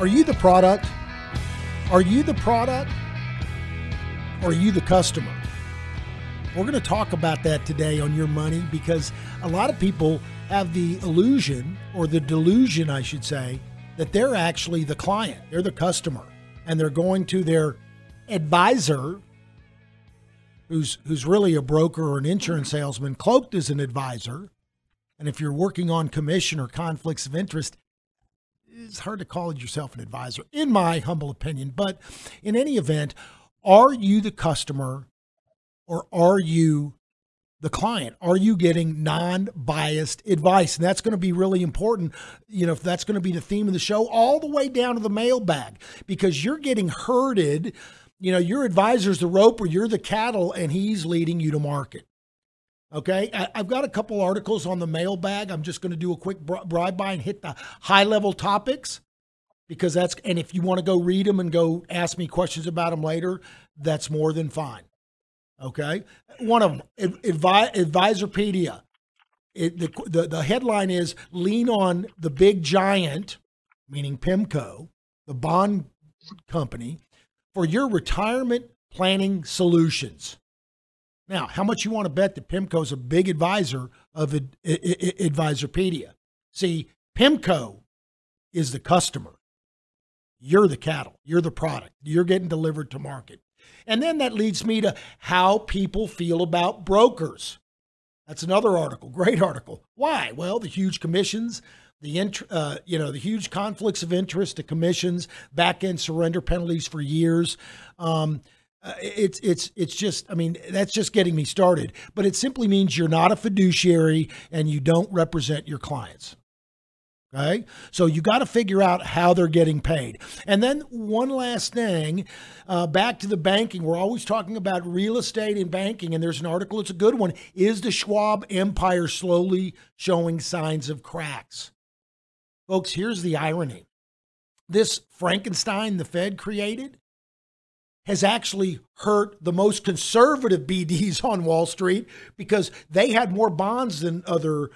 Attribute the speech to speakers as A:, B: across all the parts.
A: Are you the product? Are you the product? Or are you the customer? We're going to talk about that today on Your Money because a lot of people have the illusion, or the delusion, I should say, that they're actually the client, they're the customer, and they're going to their advisor, who's, who's really a broker or an insurance salesman, cloaked as an advisor. And if you're working on commission or conflicts of interest, it's hard to call yourself an advisor, in my humble opinion. But in any event, are you the customer or are you the client? Are you getting non biased advice? And that's going to be really important. You know, if that's going to be the theme of the show, all the way down to the mailbag, because you're getting herded. You know, your advisor's the rope or you're the cattle, and he's leading you to market. Okay, I- I've got a couple articles on the mailbag. I'm just going to do a quick bri- bribe by and hit the high level topics because that's, and if you want to go read them and go ask me questions about them later, that's more than fine. Okay, one of them, Ad- Advi- Advisorpedia. It, the, the the headline is "Lean on the big giant," meaning PIMCO, the bond company, for your retirement planning solutions. Now, how much you want to bet that PIMCO is a big advisor of Ad- I- Advisorpedia? See, PIMCO is the customer. You're the cattle. You're the product. You're getting delivered to market. And then that leads me to how people feel about brokers. That's another article. Great article. Why? Well, the huge commissions, the int- uh, you know the huge conflicts of interest, the commissions, back end surrender penalties for years. Um, uh, it's it's it's just I mean that's just getting me started. But it simply means you're not a fiduciary and you don't represent your clients. Okay. So you got to figure out how they're getting paid. And then one last thing uh, back to the banking. We're always talking about real estate and banking, and there's an article, it's a good one. Is the Schwab empire slowly showing signs of cracks? Folks, here's the irony this Frankenstein the Fed created has actually hurt the most conservative BDs on Wall Street because they had more bonds than other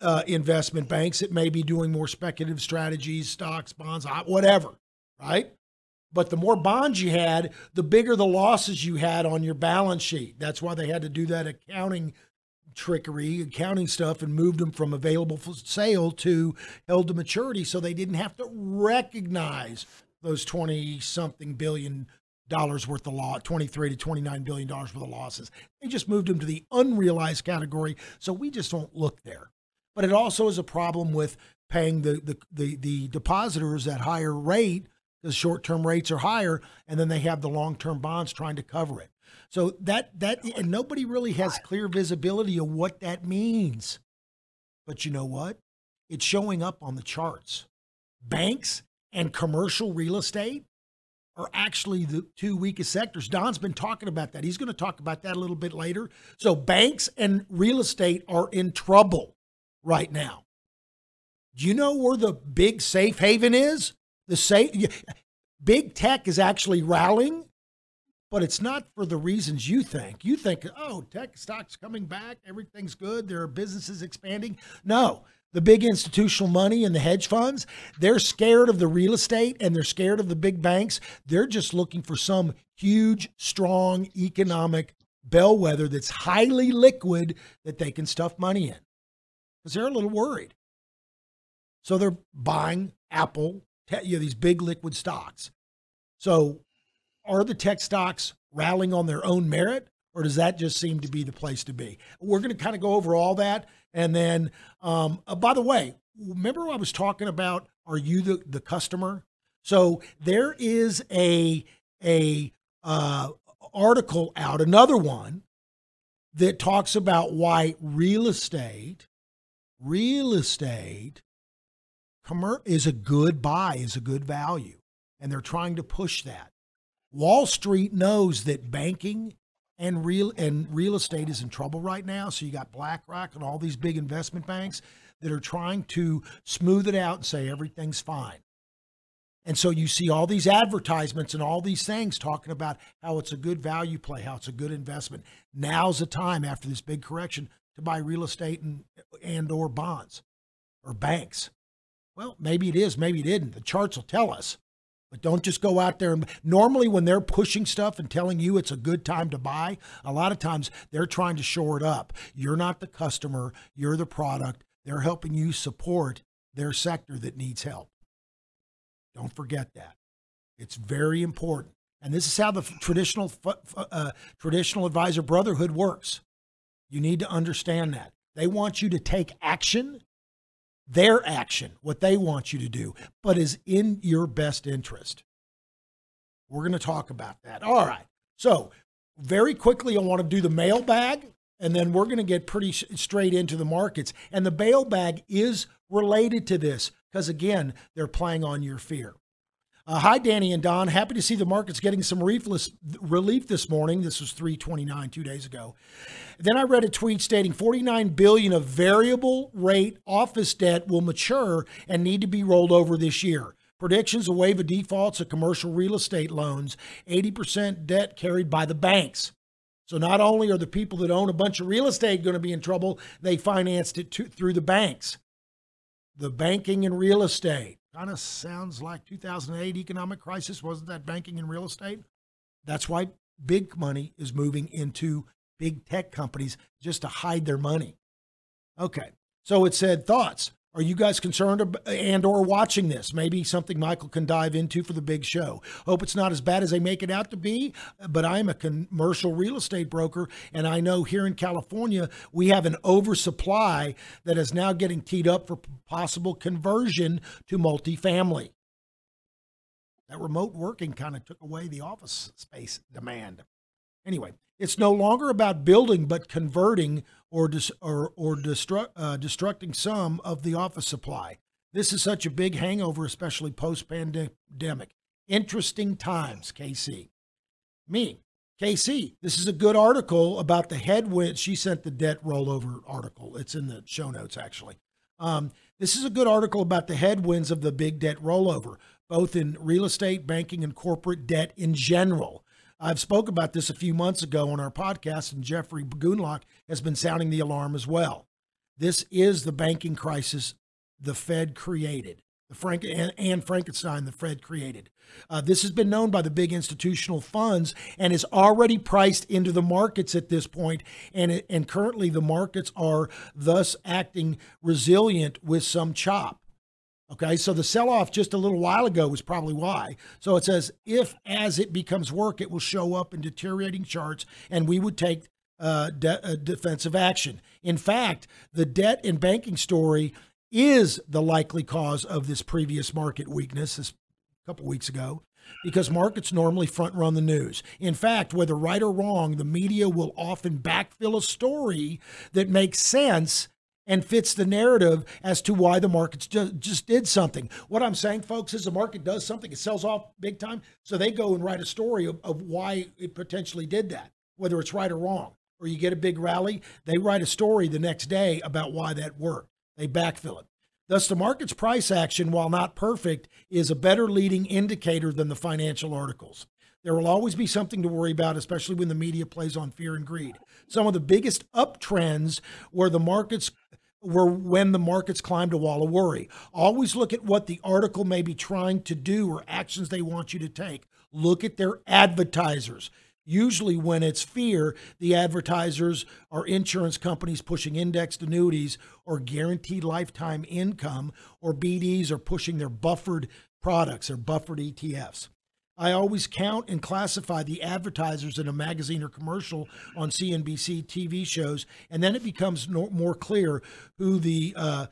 A: uh, investment banks that may be doing more speculative strategies, stocks, bonds, whatever, right? But the more bonds you had, the bigger the losses you had on your balance sheet. That's why they had to do that accounting trickery, accounting stuff, and moved them from available for sale to held to maturity so they didn't have to recognize those 20 something billion dollars worth of law 23 to 29 billion dollars worth of losses. They just moved them to the unrealized category so we just don't look there. But it also is a problem with paying the the the, the depositors at higher rate because short-term rates are higher and then they have the long-term bonds trying to cover it. So that that and nobody really has clear visibility of what that means. But you know what? It's showing up on the charts. Banks and commercial real estate are actually the two weakest sectors. Don's been talking about that. He's going to talk about that a little bit later. So banks and real estate are in trouble right now. Do you know where the big safe haven is? The safe big tech is actually rallying, but it's not for the reasons you think. You think, "Oh, tech stocks coming back, everything's good, there are businesses expanding." No. The big institutional money and the hedge funds, they're scared of the real estate and they're scared of the big banks. They're just looking for some huge, strong economic bellwether that's highly liquid that they can stuff money in because they're a little worried. So they're buying Apple, you know, these big liquid stocks. So are the tech stocks rallying on their own merit, or does that just seem to be the place to be? We're going to kind of go over all that. And then, um, uh, by the way, remember I was talking about are you the, the customer? So there is a, a uh, article out, another one that talks about why real estate, real estate is a good buy, is a good value. And they're trying to push that. Wall Street knows that banking and real and real estate is in trouble right now. So you got BlackRock and all these big investment banks that are trying to smooth it out and say everything's fine. And so you see all these advertisements and all these things talking about how it's a good value play, how it's a good investment. Now's the time after this big correction to buy real estate and and or bonds or banks. Well, maybe it is, maybe it isn't. The charts will tell us. But don't just go out there and normally when they're pushing stuff and telling you it's a good time to buy, a lot of times they're trying to shore it up. You're not the customer, you're the product. They're helping you support their sector that needs help. Don't forget that. It's very important. And this is how the traditional uh, traditional advisor brotherhood works. You need to understand that. They want you to take action, their action, what they want you to do, but is in your best interest. We're going to talk about that. All right. So, very quickly, I want to do the mailbag, and then we're going to get pretty straight into the markets. And the mailbag is related to this because, again, they're playing on your fear. Uh, hi, Danny and Don. Happy to see the markets getting some relief, relief this morning. This was 329 two days ago. Then I read a tweet stating 49 billion of variable rate office debt will mature and need to be rolled over this year. Predictions a wave of defaults of commercial real estate loans, 80% debt carried by the banks. So not only are the people that own a bunch of real estate going to be in trouble, they financed it to, through the banks. The banking and real estate kind of sounds like 2008 economic crisis, wasn't that banking and real estate? That's why big money is moving into big tech companies just to hide their money. Okay. So it said thoughts. Are you guys concerned and or watching this? Maybe something Michael can dive into for the big show. Hope it's not as bad as they make it out to be, but I am a commercial real estate broker and I know here in California we have an oversupply that is now getting teed up for possible conversion to multifamily. That remote working kind of took away the office space demand. Anyway, it's no longer about building, but converting or dis- or or destru- uh, destructing some of the office supply. This is such a big hangover, especially post pandemic. Interesting times, KC. Me, KC. This is a good article about the headwind. She sent the debt rollover article. It's in the show notes actually. Um, this is a good article about the headwinds of the big debt rollover, both in real estate, banking, and corporate debt in general. I've spoke about this a few months ago on our podcast, and Jeffrey Gundlach has been sounding the alarm as well. This is the banking crisis the Fed created. The Frank and, and Frankenstein the Fed created. Uh, this has been known by the big institutional funds and is already priced into the markets at this point, and and currently the markets are thus acting resilient with some chop. Okay, so the sell off just a little while ago was probably why. So it says, if as it becomes work, it will show up in deteriorating charts, and we would take uh, de- uh, defensive action. In fact, the debt and banking story is the likely cause of this previous market weakness this couple weeks ago because markets normally front run the news. In fact, whether right or wrong, the media will often backfill a story that makes sense and fits the narrative as to why the markets just, just did something. What I'm saying, folks, is the market does something, it sells off big time. So they go and write a story of, of why it potentially did that, whether it's right or wrong. Or you get a big rally, they write a story the next day about why that worked. They backfill it. Thus, the market's price action, while not perfect, is a better leading indicator than the financial articles. There will always be something to worry about, especially when the media plays on fear and greed. Some of the biggest uptrends where the markets were when the markets climbed a wall of worry. Always look at what the article may be trying to do or actions they want you to take. Look at their advertisers. Usually, when it's fear, the advertisers are insurance companies pushing indexed annuities or guaranteed lifetime income, or BDs are pushing their buffered products or buffered ETFs. I always count and classify the advertisers in a magazine or commercial on CNBC TV shows, and then it becomes no, more clear who the uh,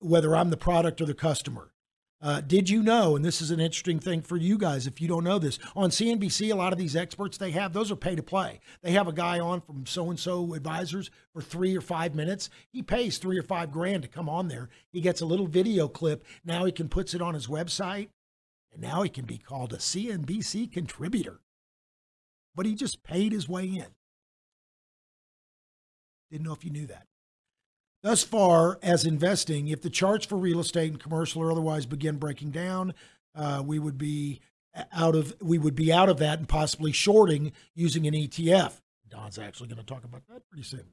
A: whether I'm the product or the customer. Uh, did you know? And this is an interesting thing for you guys if you don't know this. On CNBC, a lot of these experts they have, those are pay to play. They have a guy on from so and so advisors for three or five minutes. He pays three or five grand to come on there. He gets a little video clip. Now he can puts it on his website, and now he can be called a CNBC contributor. But he just paid his way in. Didn't know if you knew that. Thus far as investing, if the charts for real estate and commercial or otherwise begin breaking down, uh, we would be out of we would be out of that and possibly shorting using an ETF. Don's actually going to talk about that pretty soon.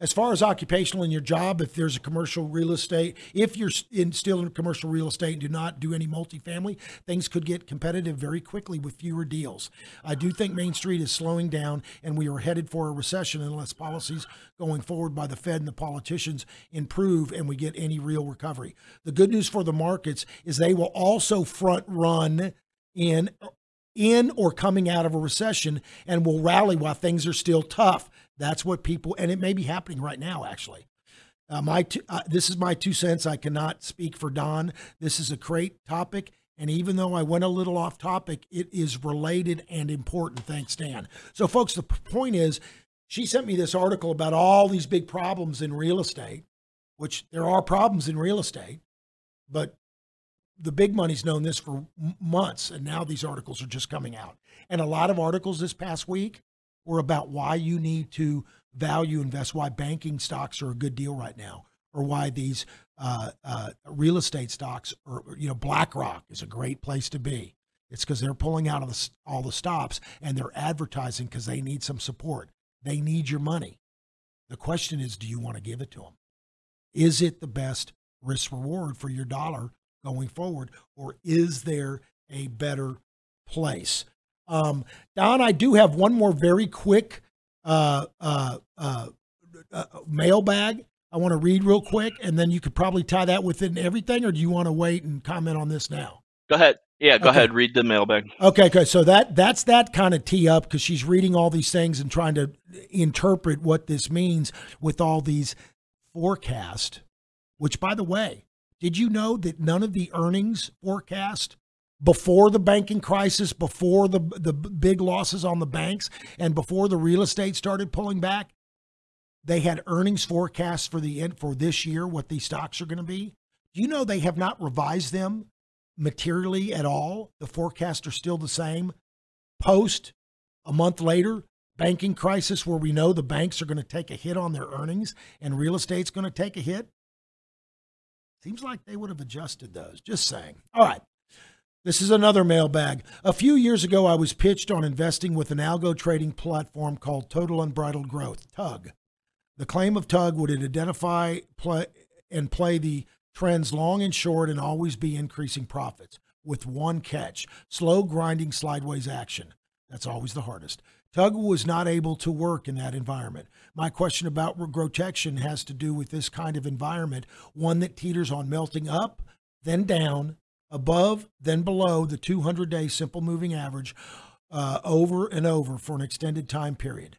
A: As far as occupational in your job, if there's a commercial real estate, if you're in, still in commercial real estate and do not do any multifamily, things could get competitive very quickly with fewer deals. I do think Main Street is slowing down and we are headed for a recession unless policies going forward by the Fed and the politicians improve and we get any real recovery. The good news for the markets is they will also front run in in or coming out of a recession and will rally while things are still tough. That's what people, and it may be happening right now, actually. Uh, my uh, this is my two cents. I cannot speak for Don. This is a great topic, and even though I went a little off topic, it is related and important. Thanks, Dan. So, folks, the point is, she sent me this article about all these big problems in real estate, which there are problems in real estate, but the big money's known this for months, and now these articles are just coming out. And a lot of articles this past week were about why you need to value invest, why banking stocks are a good deal right now, or why these uh, uh, real estate stocks, or you know, BlackRock is a great place to be. It's because they're pulling out of the, all the stops and they're advertising because they need some support. They need your money. The question is, do you want to give it to them? Is it the best risk reward for your dollar going forward, or is there a better place? Um, Don, I do have one more very quick uh, uh, uh, uh, mailbag. I want to read real quick, and then you could probably tie that within everything, or do you want to wait and comment on this now?
B: Go ahead. Yeah, go
A: Okay.
B: ahead. Read the mailbag.
A: Okay, okay. So that that's that kind of tee up because she's reading all these things and trying to interpret what this means with all these forecast. Which, by the way, did you know that none of the earnings forecast before the banking crisis, before the the big losses on the banks, and before the real estate started pulling back, they had earnings forecasts for the end for this year, what these stocks are going to be. Do you know they have not revised them materially at all? The forecasts are still the same. Post a month later, banking crisis where we know the banks are going to take a hit on their earnings and real estate's going to take a hit. Seems like they would have adjusted those. Just saying. All right. This is another mailbag. A few years ago, I was pitched on investing with an algo trading platform called Total Unbridled Growth, TUG. The claim of TUG would identify play, and play the trends long and short and always be increasing profits with one catch slow grinding sideways action. That's always the hardest. Tug was not able to work in that environment. My question about protection has to do with this kind of environment, one that teeters on melting up, then down, above, then below the 200 day simple moving average uh, over and over for an extended time period.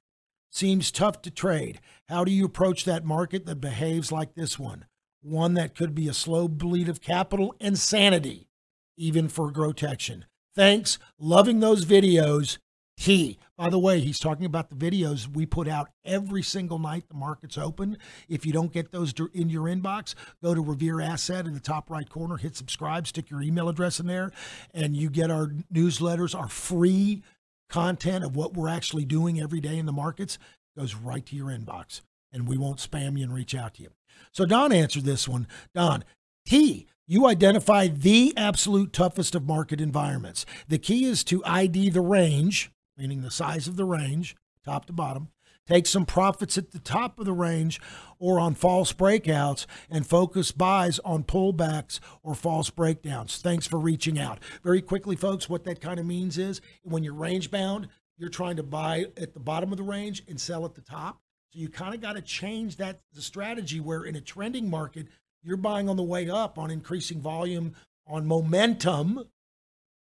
A: Seems tough to trade. How do you approach that market that behaves like this one? One that could be a slow bleed of capital and sanity, even for protection. Thanks. Loving those videos. T. By the way, he's talking about the videos we put out every single night the market's open. If you don't get those in your inbox, go to Revere Asset in the top right corner, hit subscribe, stick your email address in there, and you get our newsletters, our free content of what we're actually doing every day in the markets goes right to your inbox, and we won't spam you and reach out to you. So Don answered this one. Don, T, you identify the absolute toughest of market environments. The key is to ID the range, meaning the size of the range, top to bottom. Take some profits at the top of the range or on false breakouts and focus buys on pullbacks or false breakdowns. Thanks for reaching out. Very quickly, folks, what that kind of means is when you're range bound, you're trying to buy at the bottom of the range and sell at the top. So you kind of got to change that the strategy where in a trending market, you're buying on the way up on increasing volume, on momentum,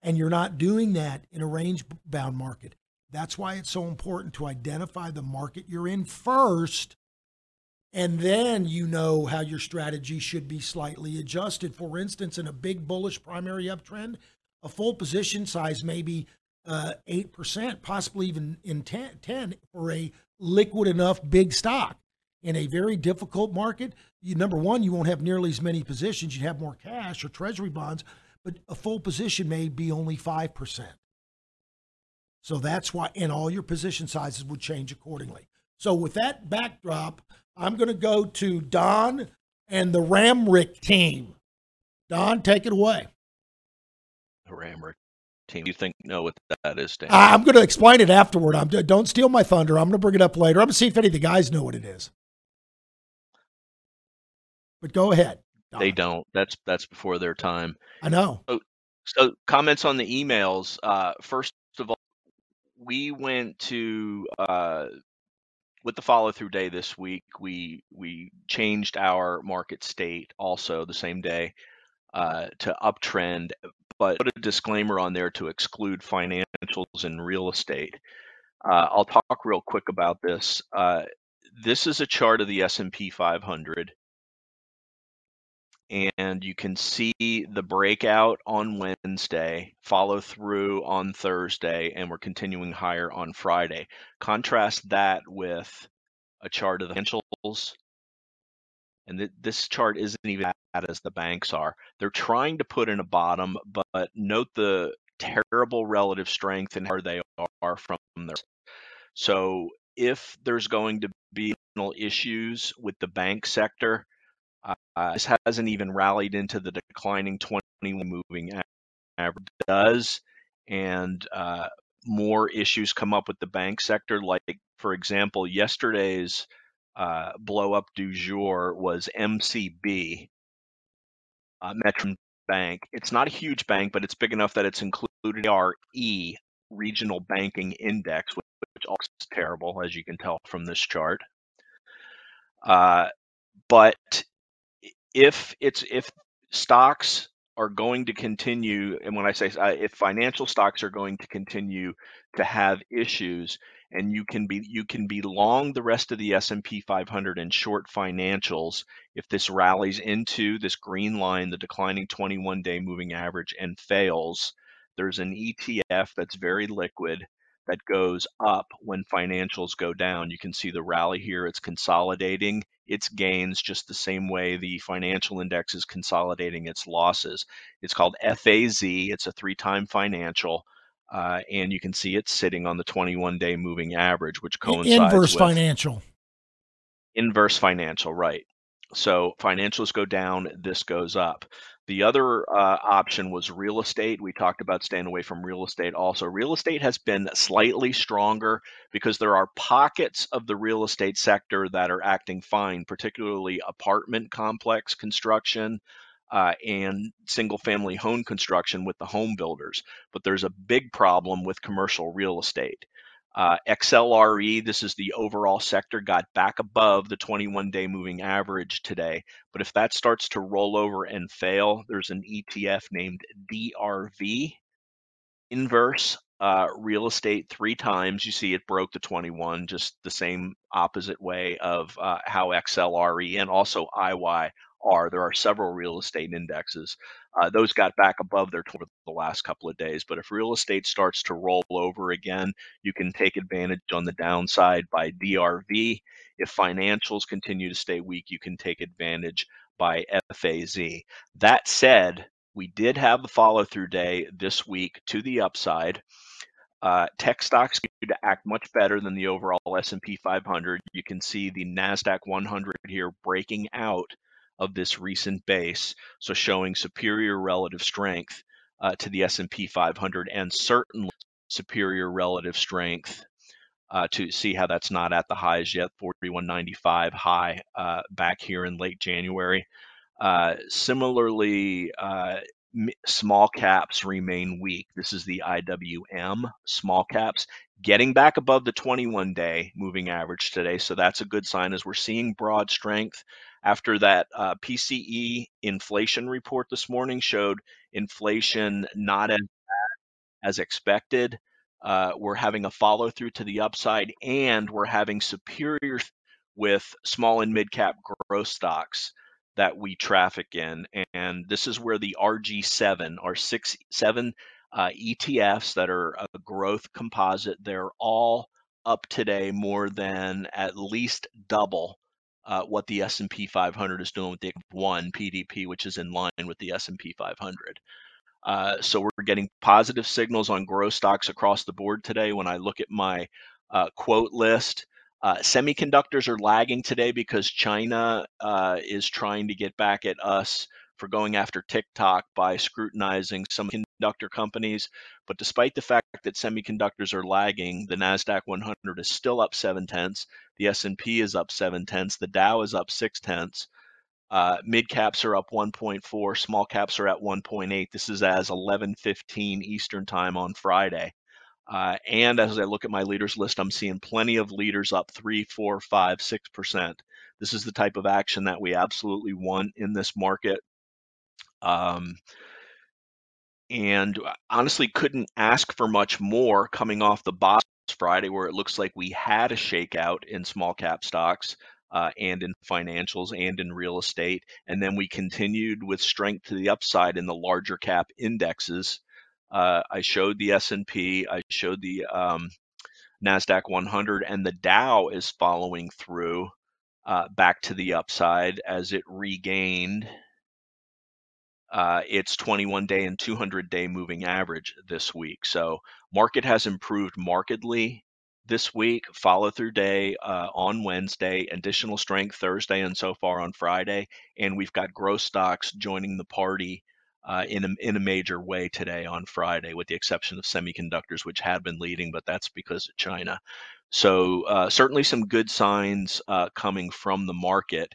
A: and you're not doing that in a range bound market. That's why it's so important to identify the market you're in first, and then you know how your strategy should be slightly adjusted. For instance, in a big bullish primary uptrend, a full position size may be uh, 8%, possibly even in 10, 10 for a liquid enough big stock. In a very difficult market, you, number one, you won't have nearly as many positions. You'd have more cash or treasury bonds, but a full position may be only 5%. So that's why, and all your position sizes would change accordingly. So with that backdrop, I'm going to go to Don and the Ramrick team. Don, take it away.
B: The Ramrick team. You think know what that is, Dan?
A: I'm going to explain it afterward. I'm don't steal my thunder. I'm going to bring it up later. I'm going to see if any of the guys know what it is. But go ahead.
B: They don't. That's that's before their time.
A: I know.
B: So comments on the emails. Uh, first of all, we went to uh, with the follow through day this week. We we changed our market state also the same day uh, to uptrend, but put a disclaimer on there to exclude financials and real estate. Uh, I'll talk real quick about this. Uh, this is a chart of the S&P 500 and you can see the breakout on Wednesday, follow through on Thursday, and we're continuing higher on Friday. Contrast that with a chart of the financials, and th- this chart isn't even as bad as the banks are. They're trying to put in a bottom, but note the terrible relative strength and how they are from there. So if there's going to be issues with the bank sector, uh, this hasn't even rallied into the declining 21 moving average does, and uh, more issues come up with the bank sector. Like, for example, yesterday's uh, blow up du jour was MCB, uh, Metro Bank. It's not a huge bank, but it's big enough that it's included in our E regional banking index, which, which also is terrible, as you can tell from this chart. Uh, but if it's if stocks are going to continue and when i say uh, if financial stocks are going to continue to have issues and you can be you can be long the rest of the S&P 500 and short financials if this rallies into this green line the declining 21 day moving average and fails there's an ETF that's very liquid that goes up when financials go down. You can see the rally here. It's consolidating its gains just the same way the financial index is consolidating its losses. It's called FAZ. It's a three time financial. Uh, and you can see it's sitting on the 21 day moving average, which coincides with
A: Inverse
B: with
A: financial.
B: inverse financial, right? So financials go down, this goes up. The other uh, option was real estate. We talked about staying away from real estate also. Real estate has been slightly stronger because there are pockets of the real estate sector that are acting fine, particularly apartment complex construction. Uh, and single family home construction with the home builders. But there's a big problem with commercial real estate. Uh, XLRE, this is the overall sector, got back above the 21 day moving average today. But if that starts to roll over and fail, there's an ETF named DRV, inverse uh, real estate three times. You see it broke the 21, just the same opposite way of uh, how XLRE and also IY are. There are several real estate indexes. Uh, those got back above their total the last couple of days. But if real estate starts to roll over again, you can take advantage on the downside by DRV. If financials continue to stay weak, you can take advantage by FAZ. That said, we did have the follow through day this week to the upside. Uh, tech stocks to act much better than the overall S&P 500. You can see the Nasdaq 100 here breaking out of this recent base, so showing superior relative strength uh, to the S&P 500 and certainly superior relative strength uh, to see how that's not at the highs yet 41.95 high uh, back here in late January. Uh, similarly, uh, small caps remain weak. This is the IWM small caps getting back above the 21 day moving average today. So that's a good sign as we're seeing broad strength. After that uh, PCE inflation report this morning showed inflation not as as expected. Uh, we're having a follow through to the upside, and we're having superior with small and mid cap growth stocks that we traffic in. And this is where the RG7, our six, seven uh, ETFs that are a growth composite, they're all up today more than at least double uh, what the S&P 500 is doing with the one PDP, which is in line with the S&P 500. Uh, so we're getting positive signals on growth stocks across the board today. When I look at my uh, quote list, uh, semiconductors are lagging today because China uh, is trying to get back at us for going after TikTok by scrutinizing some semiconductor companies. But despite the fact that semiconductors are lagging, the Nasdaq 100 is still up seven tenths. The S&P is up seven tenths. The Dow is up six tenths. Uh, mid caps are up 1.4, small caps are at 1.8. This is as 11:15 Eastern time on Friday. Uh, and as I look at my leaders list, I'm seeing plenty of leaders up three, four, five, six percent. This is the type of action that we absolutely want in this market. Um, and honestly, couldn't ask for much more coming off the box Friday, where it looks like we had a shakeout in small cap stocks uh, and in financials and in real estate. And then we continued with strength to the upside in the larger cap indexes. Uh, I showed the S&P, I showed the um, Nasdaq 100, and the Dow is following through uh, back to the upside as it regained uh, its 21 day and 200 day moving average this week. So market has improved markedly this week, follow through day uh, on Wednesday, additional strength Thursday, and so far on Friday. And we've got growth stocks joining the party uh, in, a, in a major way today on Friday, with the exception of semiconductors, which had been leading, but that's because of China. So, uh, certainly some good signs uh, coming from the market.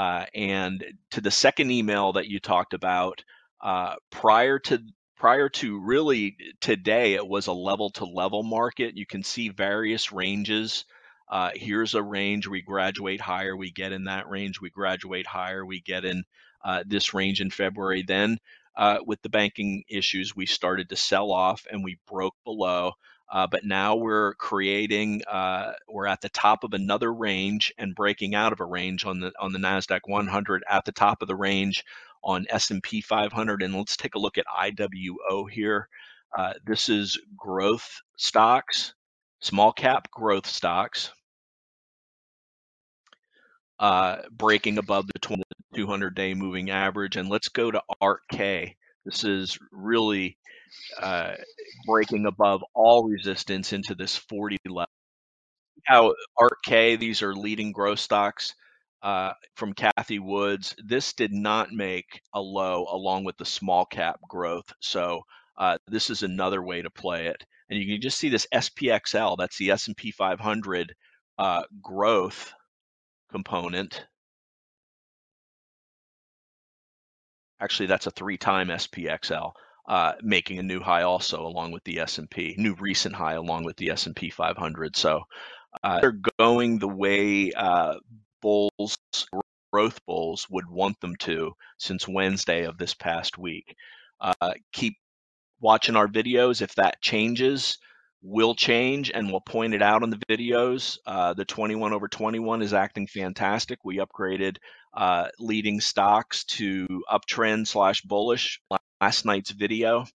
B: Uh, and to the second email that you talked about, uh, prior to prior to really today, it was a level to level market. You can see various ranges. Uh, here's a range, we graduate higher, we get in that range, we graduate higher, we get in uh, this range in February. Then, uh, with the banking issues, we started to sell off and we broke below. Uh, but now we're creating, uh, we're at the top of another range and breaking out of a range on the on the Nasdaq 100 at the top of the range on S&P 500. And let's take a look at IWO here. Uh, this is growth stocks, small cap growth stocks, uh, breaking above the 200 day moving average. And let's go to ARK-K. This is really uh, breaking above all resistance into this 40 level. How ARK-K, these are leading growth stocks uh, from Cathie Woods. This did not make a low along with the small cap growth. So uh, this is another way to play it. And you can just see this SPXL, that's the S&P 500 uh, growth component. Actually, that's a three-time SPXL, uh, making a new high also along with the S&P, new recent high along with the S&P 500. So uh, they're going the way uh, bulls, growth bulls, would want them to since Wednesday of this past week. Uh, keep watching our videos. If that changes, will change and we'll point it out on the videos. Uh, the 21 over 21 is acting fantastic. We upgraded uh, leading stocks to uptrend slash bullish last night's video.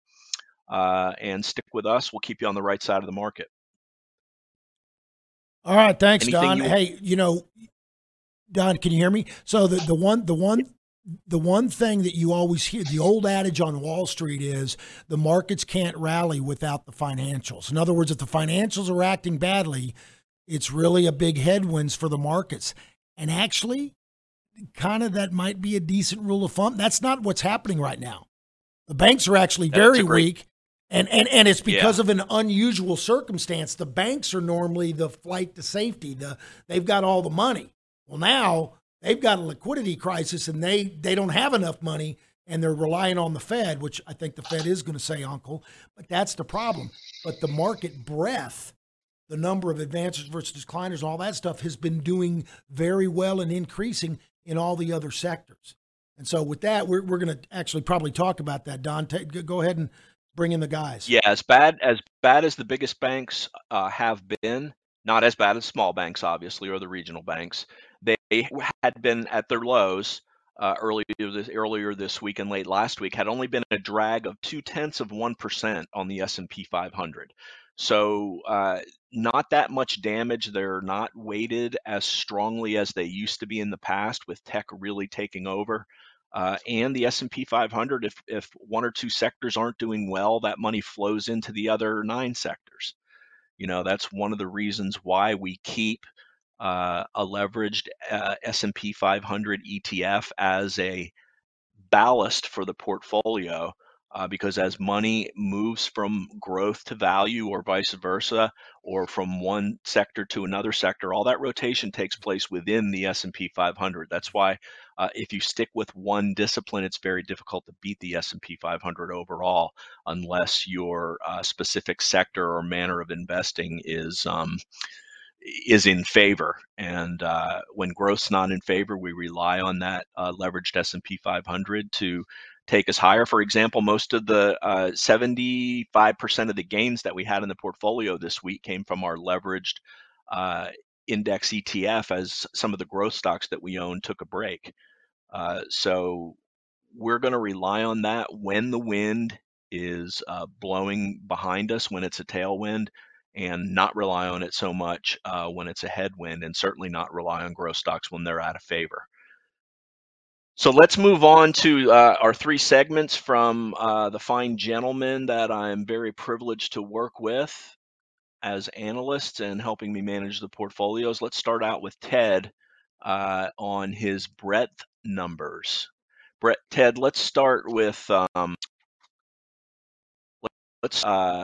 B: Uh, and stick with us. We'll keep you on the right side of the market.
A: All right, thanks,
B: Anything
A: Don.
B: you-
A: hey, you know, Don, can you hear me? So the the one the one the one thing that you always hear the old adage on Wall Street is the markets can't rally without the financials. In other words, if the financials are acting badly, it's really a big headwinds for the markets. And actually, kind of that might be a decent rule of thumb. That's not what's happening right now. The banks are actually very
B: great-
A: weak. And, and and it's because
B: Yeah.
A: of an unusual circumstance. The banks are normally the flight to safety. The they've got all the money. Well, now they've got a liquidity crisis and they they don't have enough money and they're relying on the Fed, which I think the Fed is going to say, Uncle, but that's the problem. But the market breadth, the number of advances versus decliners, all that stuff has been doing very well and increasing in all the other sectors. And so, with that, we're, we're going to actually probably talk about that. Don, take, go ahead and bring in the guys.
B: Yeah, as bad as bad as the biggest banks uh, have been, not as bad as small banks, obviously, or the regional banks. They had been at their lows uh, earlier this earlier this week and late last week. Had only been a drag of two tenths of one percent on the S and P 500. So uh, not that much damage. They're not weighted as strongly as they used to be in the past, with tech really taking over. Uh, and the S&P 500, if if one or two sectors aren't doing well, that money flows into the other nine sectors. You know, that's one of the reasons why we keep uh, a leveraged uh, S&P 500 ETF as a ballast for the portfolio uh, because as money moves from growth to value or vice versa or from one sector to another sector all that rotation takes place within the s&p 500 that's why uh, if you stick with one discipline it's very difficult to beat the s&p 500 overall unless your uh, specific sector or manner of investing is um, is in favor. And uh, when growth's not in favor we rely on that uh, leveraged s&p 500 to take us higher. For example, most of the uh, 75% of the gains that we had in the portfolio this week came from our leveraged uh, index ETF as some of the growth stocks that we own took a break. Uh, so we're going to rely on that when the wind is uh, blowing behind us, when it's a tailwind, and not rely on it so much uh, when it's a headwind, and certainly not rely on growth stocks when they're out of favor. So let's move on to uh, our three segments from uh, the fine gentlemen that I'm very privileged to work with as analysts and helping me manage the portfolios. Let's start out with Ted uh, on his breadth numbers. Brett, Ted, let's start with um, let's uh,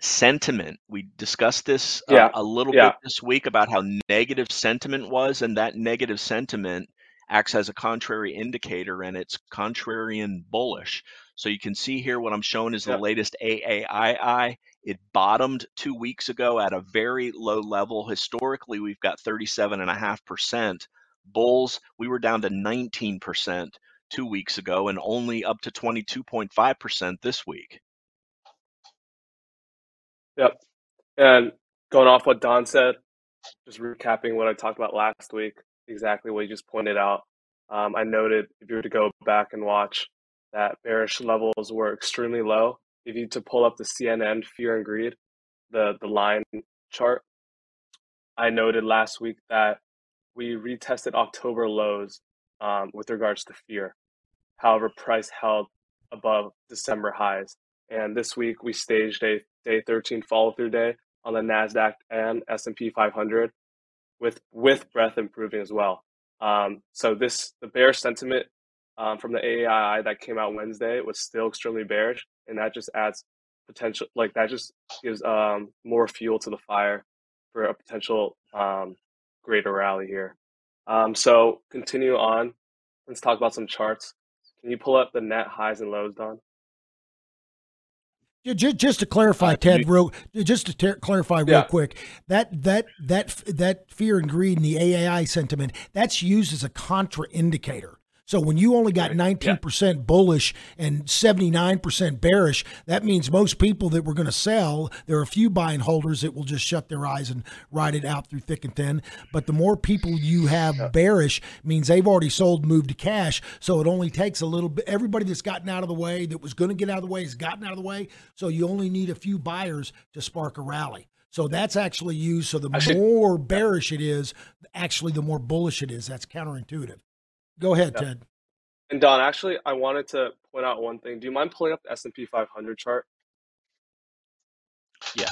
B: sentiment. We discussed this uh,
C: Yeah,
B: a little
C: yeah.
B: bit this week about how negative sentiment was, and that negative sentiment acts as a contrary indicator and it's contrarian bullish. So you can see here what I'm showing is the
C: Yep.
B: latest AAII. It bottomed two weeks ago at a very low level. Historically, we've got 37.5%. Bulls, we were down to 19% two weeks ago and only up to 22.5% this week.
C: Yep. And going off what Don said, just recapping what I talked about last week, exactly what you just pointed out. Um, I noted if you were to go back and watch that bearish levels were extremely low. If you to pull up the CNN fear and greed, the the line chart, I noted last week that we retested October lows um, with regards to fear. However, price held above December highs. And this week we staged a day 13 follow through day on the Nasdaq and S&P 500 with with breadth improving as well. Um, so this the bearish sentiment um, from the AAII that came out Wednesday was still extremely bearish, and that just adds potential like that just gives um, more fuel to the fire for a potential um, greater rally here. Um, so continue on. Let's talk about some charts. Can you pull up the net highs and lows, Don?
A: Ju- ju- Just to clarify, Ted, real just to ter- clarify real
C: Yeah.
A: quick, that that that that fear and greed and the AAI sentiment that's used as a contraindicator. So when you only got nineteen percent bullish and seventy nine percent bearish, that means most people that were going to sell, there are a few buying holders that will just shut their eyes and ride it out through thick and thin. But the more people you have bearish means they've already sold, moved to cash. So it only takes a little bit. Everybody that's gotten out of the way, that was going to get out of the way, has gotten out of the way. So you only need a few buyers to spark a rally. So that's actually used. So the
C: Actually-
A: more bearish it is, actually the more bullish it is. That's counterintuitive. Go ahead,
C: Yeah.
A: Ted.
C: And Don, actually, I wanted to point out one thing. Do you mind pulling up the S&P 500 chart?
B: Yeah.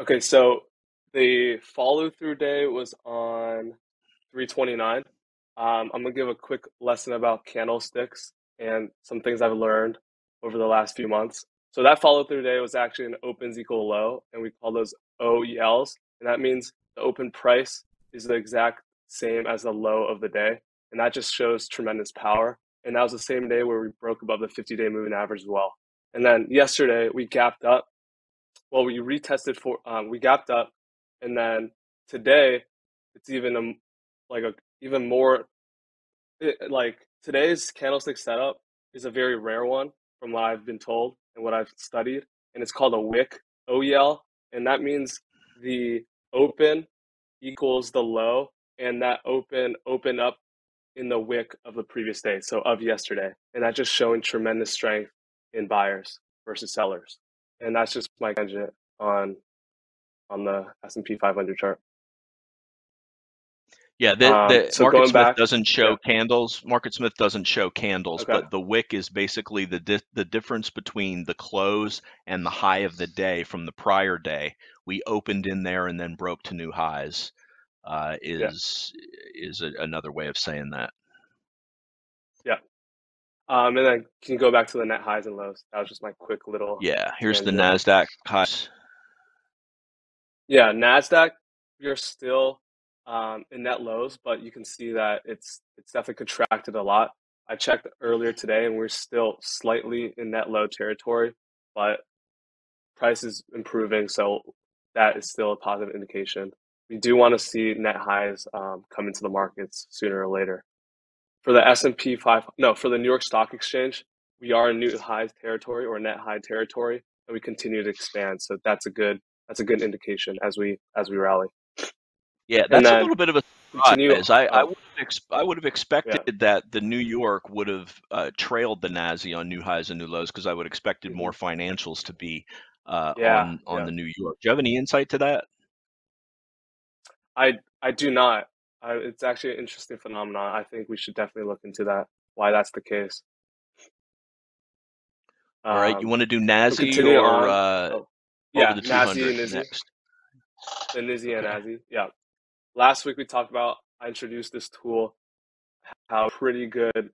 C: Okay, so the follow through day was on 329. Um, I'm gonna give a quick lesson about candlesticks and some things I've learned over the last few months. So that follow through day was actually an opens equal low, and we call those OELs, and that means the open price is the exact same as the low of the day. and that just shows tremendous power. And that was the same day where we broke above the 50 day moving average as well. And then yesterday we gapped up. Well, we retested for um, we gapped up, and then today it's even a, like a even more it, like today's candlestick setup is a very rare one from what I've been told and what I've studied, and it's called a wick OEL, and that means the open equals the low, and that open open up in the wick of the previous day, so of yesterday, and that's just showing tremendous strength in buyers versus sellers, and that's just my tangent on on the S and P 500 chart.
B: Yeah, the,
C: Um, so
B: MarketSmith
C: back,
B: doesn't show
C: yeah,
B: candles. MarketSmith doesn't show candles,
C: okay,
B: but the wick is basically the di- the difference between the close and the high of the day from the prior day. We opened in there and then broke to new highs. Uh,
C: yeah,
B: is is a, another way of saying that.
C: yeah. Um, and then can you go back to the net highs and lows? That was just my quick little
B: Yeah, here's the. Nasdaq highs.
C: Yeah, Nasdaq, you're still um, in net lows, but you can see that it's it's definitely contracted a lot. I checked earlier today, and we're still slightly in net low territory, but price is improving, so that is still a positive indication. We do want to see net highs um, come into the markets sooner or later. For the S&P 5, no, for the New York Stock Exchange, we are in new highs territory or net high territory, and we continue to expand. So that's a good that's a good indication as we as we rally.
B: Yeah, that's a little bit of a surprise. I, I would have ex- I would have
C: Yeah,
B: expected that the New York would have uh, trailed the Nasdaq on new highs and new lows because I would have expected more financials to be uh,
C: Yeah,
B: on on
C: yeah.
B: the New York. Do you have any insight to that?
C: I I do not. I, it's actually an interesting phenomenon. I think we should definitely look into that. Why that's the case.
B: All right, you
C: Um,
B: want to do
C: continuing
B: or uh,
C: Oh, yeah,
B: the
C: NASI and
B: 200
C: Izzy,
B: next?
C: the NYSI and. NASI. Yeah. Last week we talked about. I introduced this tool, how pretty good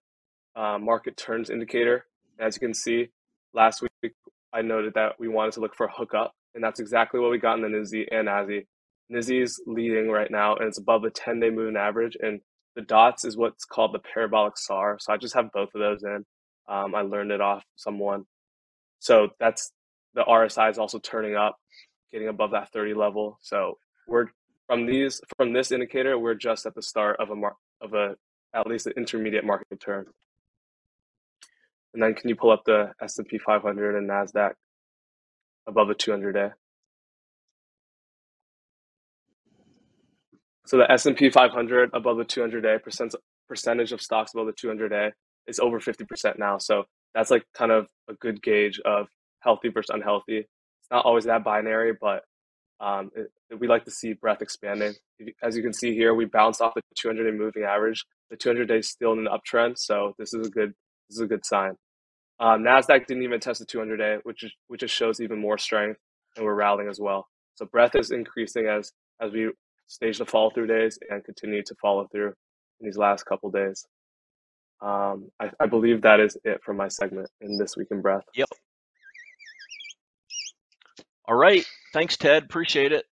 C: uh, market turns indicator. As you can see, last week I noted that we wanted to look for a hookup, and that's exactly what we got in the NYSI and NASI. NYSI's leading right now, and it's above the 10-day moving average, and the dots is what's called the parabolic SAR. So I just have both of those in. Um, I learned it off someone. So that's the RSI is also turning up, getting above that 30 level. So we're from these from this indicator, we're just at the start of a mar- of a at least an intermediate market turn. And then can you pull up the S&P 500 and Nasdaq above the 200 day? So the S&P 500 above the 200 day percent percentage of stocks above the 200 day is over 50% now. So that's like kind of a good gauge of healthy versus unhealthy. It's not always that binary, but um, it, we like to see breadth expanding. As you can see here, we bounced off the 200 day moving average. The 200 day is still in an uptrend, so this is a good this is a good sign. Um, Nasdaq didn't even test the 200 day, which is, which just shows even more strength, and we're rallying as well. So breadth is increasing as as we stage the follow through days and continue to follow through in these last couple days. Um, I, I believe that is it for my segment in this week in breadth.
B: Yep. All right. Thanks, Ted. Appreciate it.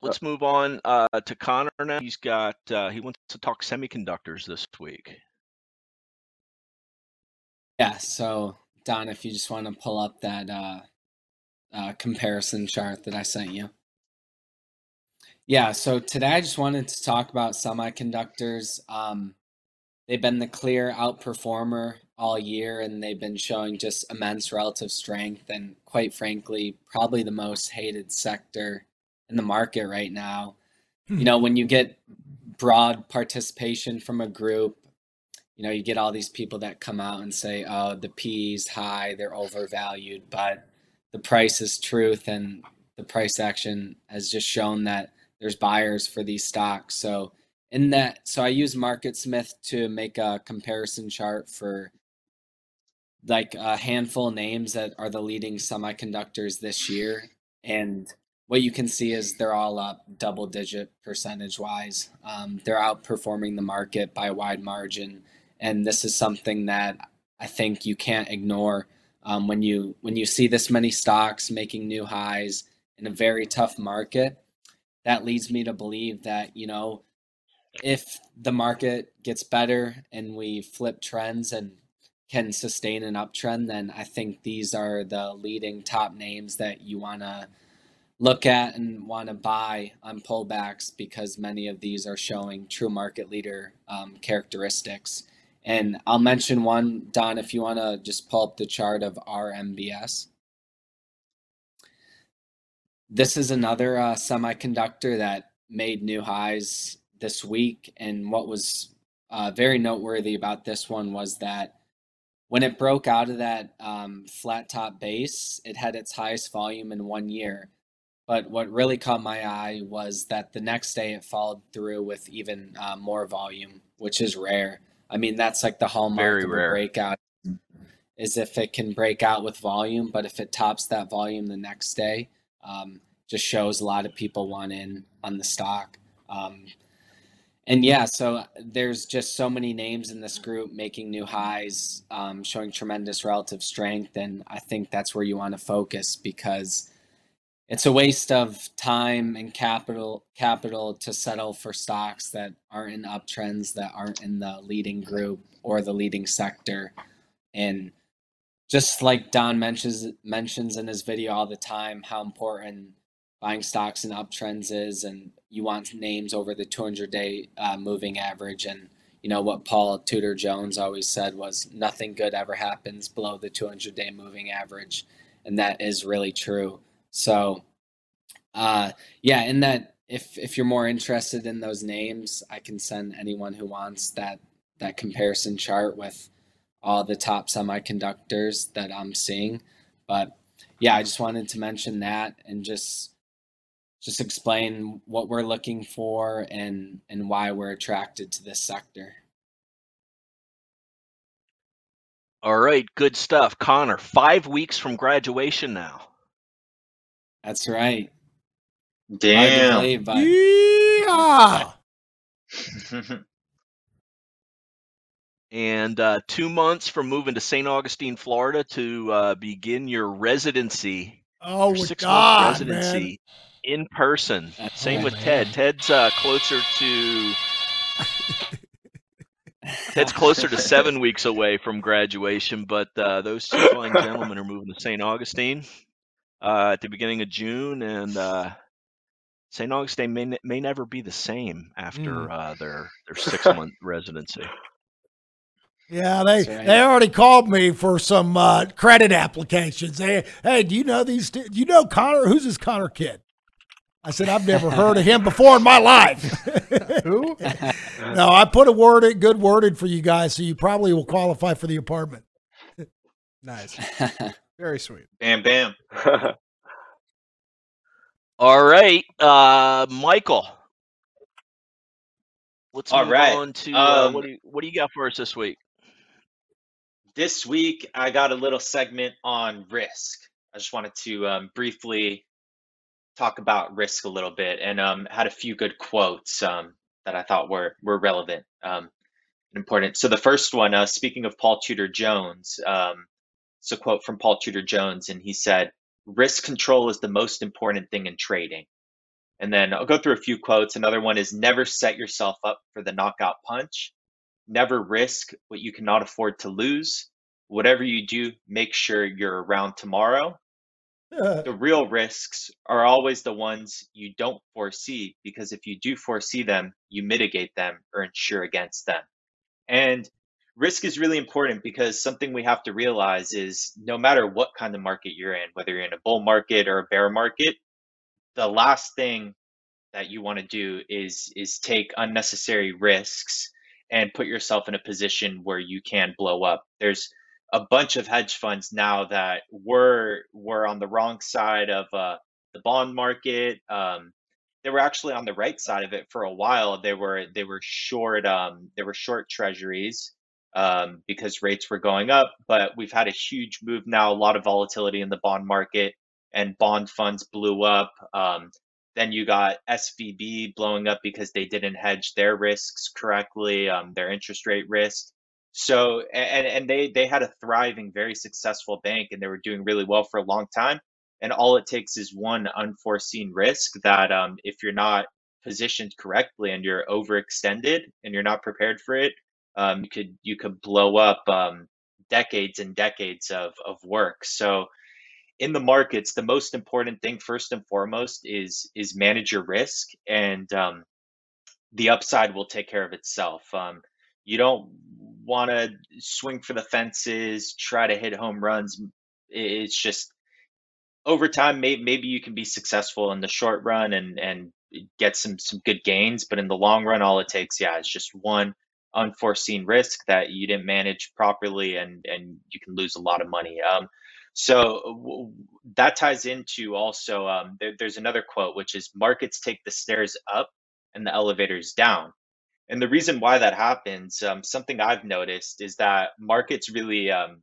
B: Let's move on uh, to Connor now. He's got uh, he wants to talk semiconductors this week.
D: Yeah, so Don, if you just want to pull up that uh, uh, comparison chart that I sent you. Yeah, so today I just wanted to talk about semiconductors. Um, they've been the clear outperformer all year, and they've been showing just immense relative strength, and quite frankly, probably the most hated sector in the market right now. You know, when you get broad participation from a group, you know, you get all these people that come out and say, oh, the P's high, they're overvalued, but the price is truth, and the price action has just shown that there's buyers for these stocks. So in that, so I use MarketSmith to make a comparison chart for like a handful of names that are the leading semiconductors this year. And what you can see is they're all up double digit percentage wise. Um, they're outperforming the market by a wide margin. And this is something that I think you can't ignore um, when you when you see this many stocks making new highs in a very tough market. That leads me to believe that you know if the market gets better and we flip trends and can sustain an uptrend, then I think these are the leading top names that you want to look at and want to buy on pullbacks because many of these are showing true market leader um, characteristics. And I'll mention one, Don, if you want to just pull up the chart of RMBS. This is another uh, semiconductor that made new highs this week. And what was uh, very noteworthy about this one was that when it broke out of that um, flat top base, it had its highest volume in one year. But what really caught my eye was that the next day it followed through with even uh, more volume, which is rare. I mean, that's like the hallmark
B: Very
D: of a
B: rare.
D: breakout is if it can break out with volume, but if it tops that volume the next day, um, just shows a lot of people want in on the stock. Um, and yeah, so there's just so many names in this group making new highs, um, showing tremendous relative strength, and I think that's where you want to focus because it's a waste of time and capital capital to settle for stocks that aren't in uptrends, that aren't in the leading group or the leading sector, and just like Don mentions mentions in his video all the time, how important buying stocks in uptrends is, and you want names over the 200 day uh, moving average. And you know what Paul Tudor Jones always said was nothing good ever happens below the 200 day moving average, and that is really true. So, uh, yeah, in that if if you're more interested in those names, I can send anyone who wants that that comparison chart with all the top semiconductors that I'm seeing. But yeah, I just wanted to mention that and just just explain what we're looking for and and why we're attracted to this sector.
B: All right, good stuff. Connor, five weeks from graduation now.
D: That's right.
E: Damn.
D: believe, but
A: Yeah.
B: And uh, two months from moving to St. Augustine, Florida to uh, begin your residency,
A: Oh,
B: your
A: with
B: six month
A: God, man.
B: residency in person.
D: That's
B: Same
D: right.
B: with Ted. Ted's uh, closer to Ted's closer to seven weeks away from graduation, but uh, those two fine gentlemen are moving to St. Augustine uh, at the beginning of June, and uh, St. Augustine may, may never be the same after
A: Mm.
B: uh, their their six month residency.
A: Yeah, they
D: right.
A: they already called me for some uh, credit applications. They, hey, do you know these? Do you know Connor? Who's this Connor kid? I said I've never heard of him before in my life.
F: Who?
A: no, I put a word, in, good word in for you guys, so you probably will qualify for the apartment.
F: Nice. Very sweet.
E: bam, bam.
B: All right, uh, Michael. Let's
E: All
B: move
E: right,
B: on to uh,
E: um,
B: what do you, what do you got for us this week?
E: This week, I got a little segment on risk. I just wanted to um, briefly talk about risk a little bit and um, had a few good quotes um, that I thought were, were relevant um, and important. So, the first one, uh, speaking of Paul Tudor Jones, um, it's a quote from Paul Tudor Jones, and he said, Risk control is the most important thing in trading. And then I'll go through a few quotes. Another one is never set yourself up for the knockout punch. Never risk what you cannot afford to lose. Whatever you do, make sure you're around tomorrow. The real risks are always the ones you don't foresee because if you do foresee them, you mitigate them or insure against them. And risk is really important because something we have to realize is no matter what kind of market you're in, whether you're in a bull market or a bear market, the last thing that you want to do is is take unnecessary risks and put yourself in a position where you can blow up. There's a bunch of hedge funds now that were were on the wrong side of uh, the bond market. Um, they were actually on the right side of it for a while. They were they were short um, they were short treasuries um, because rates were going up. But we've had a huge move now, a lot of volatility in the bond market, and bond funds blew up. Um, then you got SVB blowing up because they didn't hedge their risks correctly, um, their interest rate risk. So and and they they had a thriving, very successful bank, and they were doing really well for a long time. And all it takes is one unforeseen risk that um, if you're not positioned correctly and you're overextended and you're not prepared for it, um, you could you could blow up um, decades and decades of of work. So in the markets, the most important thing first and foremost is is manage your risk, and um, the upside will take care of itself. Um, you don't want to swing for the fences, try to hit home runs. It's just over time, may, maybe you can be successful in the short run and and get some some good gains, but in the long run, all it takes, yeah, is just one unforeseen risk that you didn't manage properly, and and you can lose a lot of money. Um, so that ties into also um, there, there's another quote which is markets take the stairs up and the elevators down. And the reason why that happens, um, something I've noticed is that markets really um,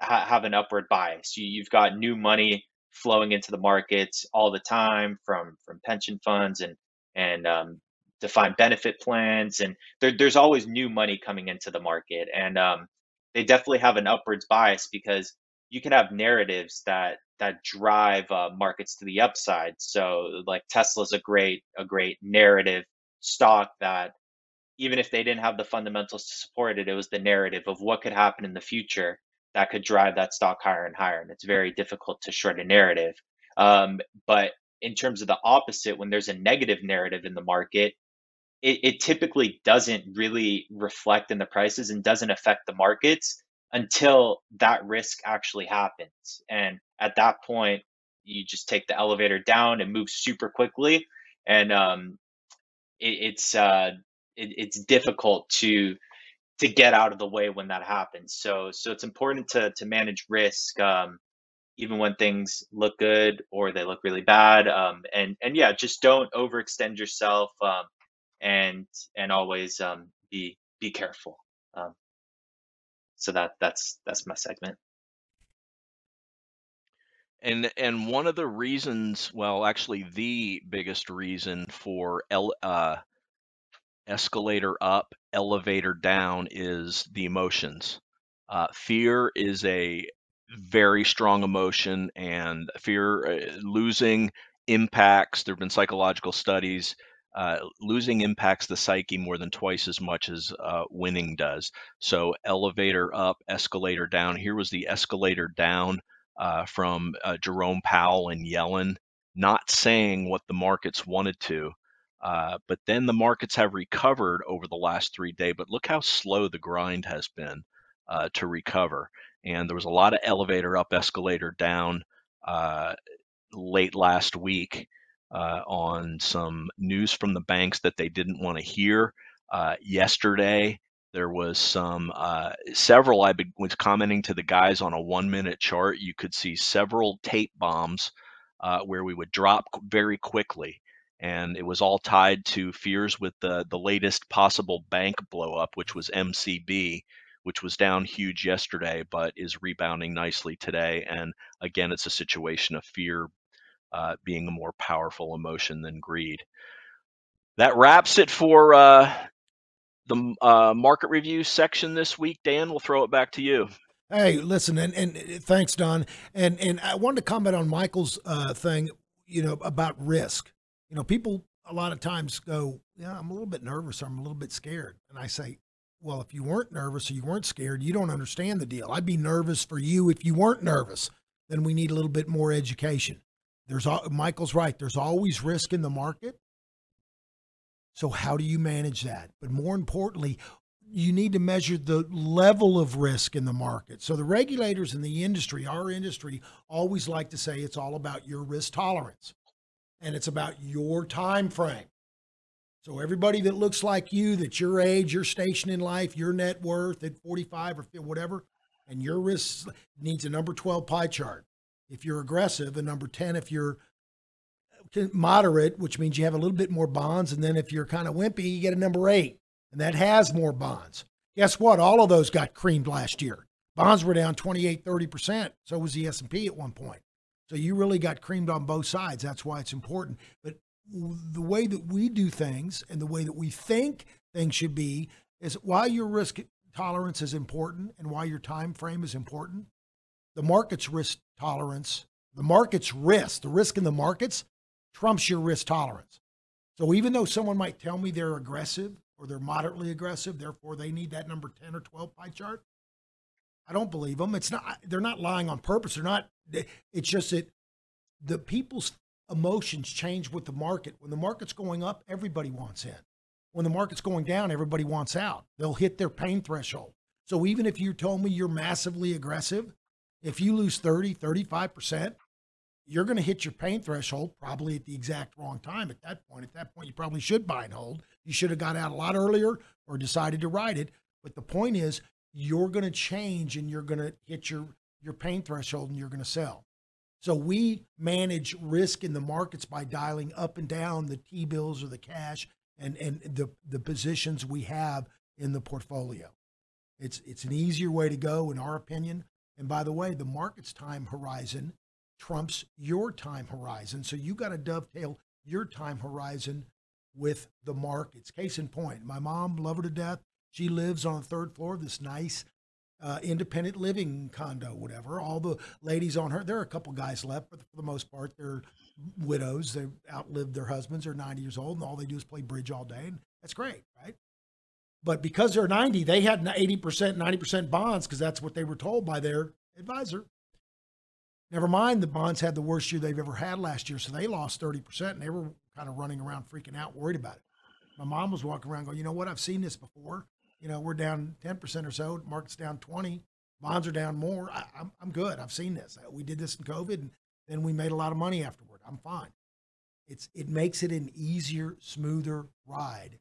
E: ha- have an upward bias. You, you've got new money flowing into the markets all the time from from pension funds and and um, defined benefit plans, and there, there's always new money coming into the market, and um, they definitely have an upwards bias because you can have narratives that that drive uh, markets to the upside. So like Tesla's a great a great narrative stock that even if they didn't have the fundamentals to support it, it was the narrative of what could happen in the future that could drive that stock higher and higher. And it's very difficult to short a narrative. Um, but in terms of the opposite, when there's a negative narrative in the market, it, it typically doesn't really reflect in the prices and doesn't affect the markets until that risk actually happens. And at that point, you just take the elevator down and move super quickly. And um, it, it's uh, it, it's difficult to to get out of the way when that happens. So so it's important to to manage risk um, even when things look good or they look really bad. Um, and and yeah, just don't overextend yourself um, and and always um, be be careful. Um, so that that's that's my segment.
B: And and one of the reasons, well, actually the biggest reason for el, uh, escalator up, elevator down is the emotions. Uh, fear is a very strong emotion, and fear uh, losing impacts. There have been psychological studies. Uh, losing impacts the psyche more than twice as much as uh, winning does. So, elevator up, escalator down. Here was the escalator down uh, from uh, Jerome Powell and Yellen, not saying what the markets wanted to. Uh, but then the markets have recovered over the last three days. But look how slow the grind has been uh, to recover. And there was a lot of elevator up, escalator down late last week uh, on some news from the banks that they didn't want to hear. Uh, yesterday, there was some uh, several. I was commenting to the guys on a one minute chart. You could see several tape bombs where we would drop very quickly and it was all tied to fears with the the latest possible bank blowup, which was MCB, which was down huge yesterday, but is rebounding nicely today. And again, it's a situation of fear uh, being a more powerful emotion than greed. That wraps it for uh, the uh, market review section this week. Dan, we'll throw it back to you.
A: Hey, listen, and, and thanks, Don. And and I wanted to comment on Michael's uh, thing, you know, about risk you know, people a lot of times go, yeah, I'm a little bit nervous or I'm a little bit scared. And I say, well, if you weren't nervous or you weren't scared, you don't understand the deal. I'd be nervous for you if you weren't nervous. Then we need a little bit more education. There's Michael's right. There's always risk in the market. So how do you manage that? But more importantly, you need to measure the level of risk in the market. So the regulators in the industry, our industry, always like to say it's all about your risk tolerance and it's about your time frame. So everybody that looks like you, that your age, your station in life, your net worth at 45 or whatever, and your risk needs a number 12 pie chart. If you're aggressive, a number 10 if you're moderate, which means you have a little bit more bonds, and then if you're kind of wimpy, you get a number 8, and that has more bonds. Guess what? All of those got creamed last year. Bonds were down 28, 30%. So was the S&P at one point. So you really got creamed on both sides. That's why it's important. But the way that we do things and the way that we think things should be is why your risk tolerance is important and why your time frame is important. The market's risk tolerance, the market's risk, the risk in the markets trumps your risk tolerance. So even though someone might tell me they're aggressive or they're moderately aggressive, therefore they need that number 10 or 12 pie chart, I don't believe them. It's not they're not lying on purpose. They're not it's just that the people's emotions change with the market. When the market's going up, everybody wants in. When the market's going down, everybody wants out. They'll hit their pain threshold. So even if you told me you're massively aggressive, if you lose 30, 35%, you're going to hit your pain threshold probably at the exact wrong time at that point. At that point, you probably should buy and hold. You should have got out a lot earlier or decided to ride it. But the point is, you're going to change and you're going to hit your, your pain threshold and you're going to sell. So we manage risk in the markets by dialing up and down the T bills or the cash and, and the, the positions we have in the portfolio. It's, it's an easier way to go, in our opinion. And by the way, the market's time horizon trumps your time horizon. So you got to dovetail your time horizon with the markets. Case in point, my mom, love her to death. She lives on the third floor of this nice uh, independent living condo, whatever. All the ladies on her, there are a couple guys left, but for the most part, they're widows. They've outlived their husbands. They're 90 years old, and all they do is play bridge all day. And that's great, right? But because they're 90, they had 80%, 90% bonds because that's what they were told by their advisor. Never mind, the bonds had the worst year they've ever had last year, so they lost 30%, and they were kind of running around freaking out, worried about it. My mom was walking around going, you know what, I've seen this before. You know, we're down 10% or so, market's down 20, bonds are down more. I, I'm, I'm good. I've seen this. Uh, we did this in COVID, and then we made a lot of money afterward. I'm fine. It's, it makes it an easier, smoother ride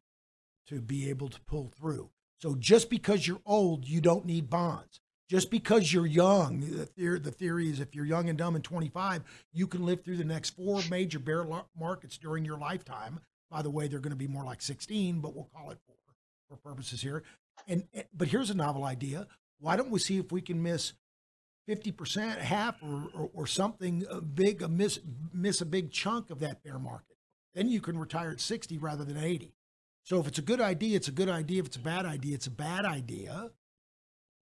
A: to be able to pull through. So just because you're old, you don't need bonds just because you're young, the theory, the theory is if you're young and dumb and 25, you can live through the next four major bear markets during your lifetime. By the way, they're going to be more like 16, but we'll call it four for purposes here. And but here's a novel idea. Why don't we see if we can miss 50%, half, or, or, or something big, miss miss a big chunk of that bear market? Then you can retire at 60 rather than 80. So if it's a good idea, it's a good idea. If it's a bad idea, it's a bad idea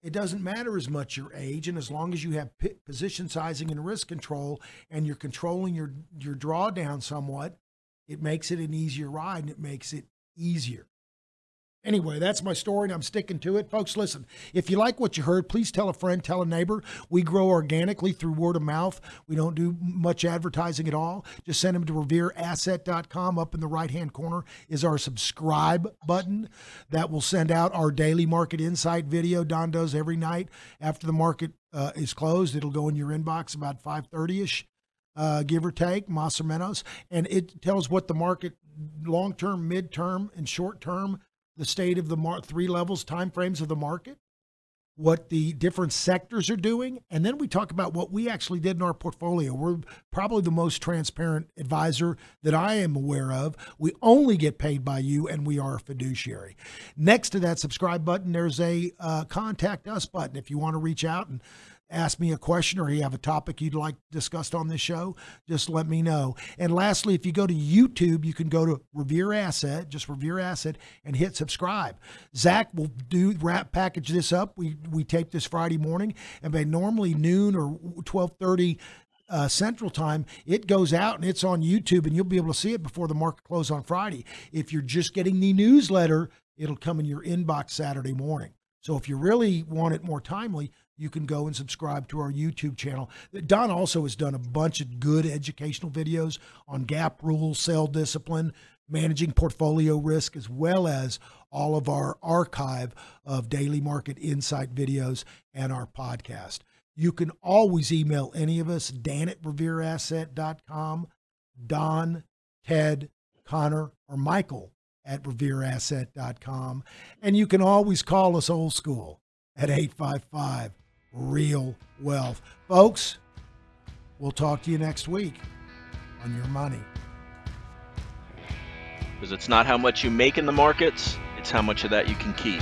A: it doesn't matter as much your age and as long as you have position sizing and risk control and you're controlling your your drawdown somewhat it makes it an easier ride and it makes it easier Anyway, that's my story, and I'm sticking to it. Folks, listen, if you like what you heard, please tell a friend, tell a neighbor. We grow organically through word of mouth. We don't do much advertising at all. Just send them to revereasset.com. Up in the right hand corner is our subscribe button that will send out our daily market insight video. Don does every night after the market uh, is closed. It'll go in your inbox about 5:30 ish. Uh, give or take, Mas Menos, and it tells what the market long term, mid term, and short term the state of the mar- three levels time frames of the market what the different sectors are doing and then we talk about what we actually did in our portfolio. We're probably the most transparent advisor that i am aware of. We only get paid by you and we are a fiduciary. Next to that subscribe button there's a uh, contact us button if you want to reach out and ask me a question or you have a topic you'd like discussed on this show, just let me know. And lastly, if you go to YouTube, you can go to Revere Asset, just Revere Asset, and hit subscribe. Zach will do wrap package this up. We we tape this Friday morning, and by normally noon or twelve thirty. Uh, Central Time, it goes out and it's on YouTube, and you'll be able to see it before the market close on Friday. If you're just getting the newsletter, it'll come in your inbox Saturday morning. So if you really want it more timely, you can go and subscribe to our YouTube channel. Don also has done a bunch of good educational videos on gap rules, sell discipline, managing portfolio risk, as well as all of our archive of daily market insight videos and our podcast. You can always email any of us, Dan at revereasset.com, Don, Ted, Connor, or Michael at revereasset.com. And you can always call us old school at 855 Real Wealth. Folks, we'll talk to you next week on your money.
B: Because it's not how much you make in the markets, it's how much of that you can keep.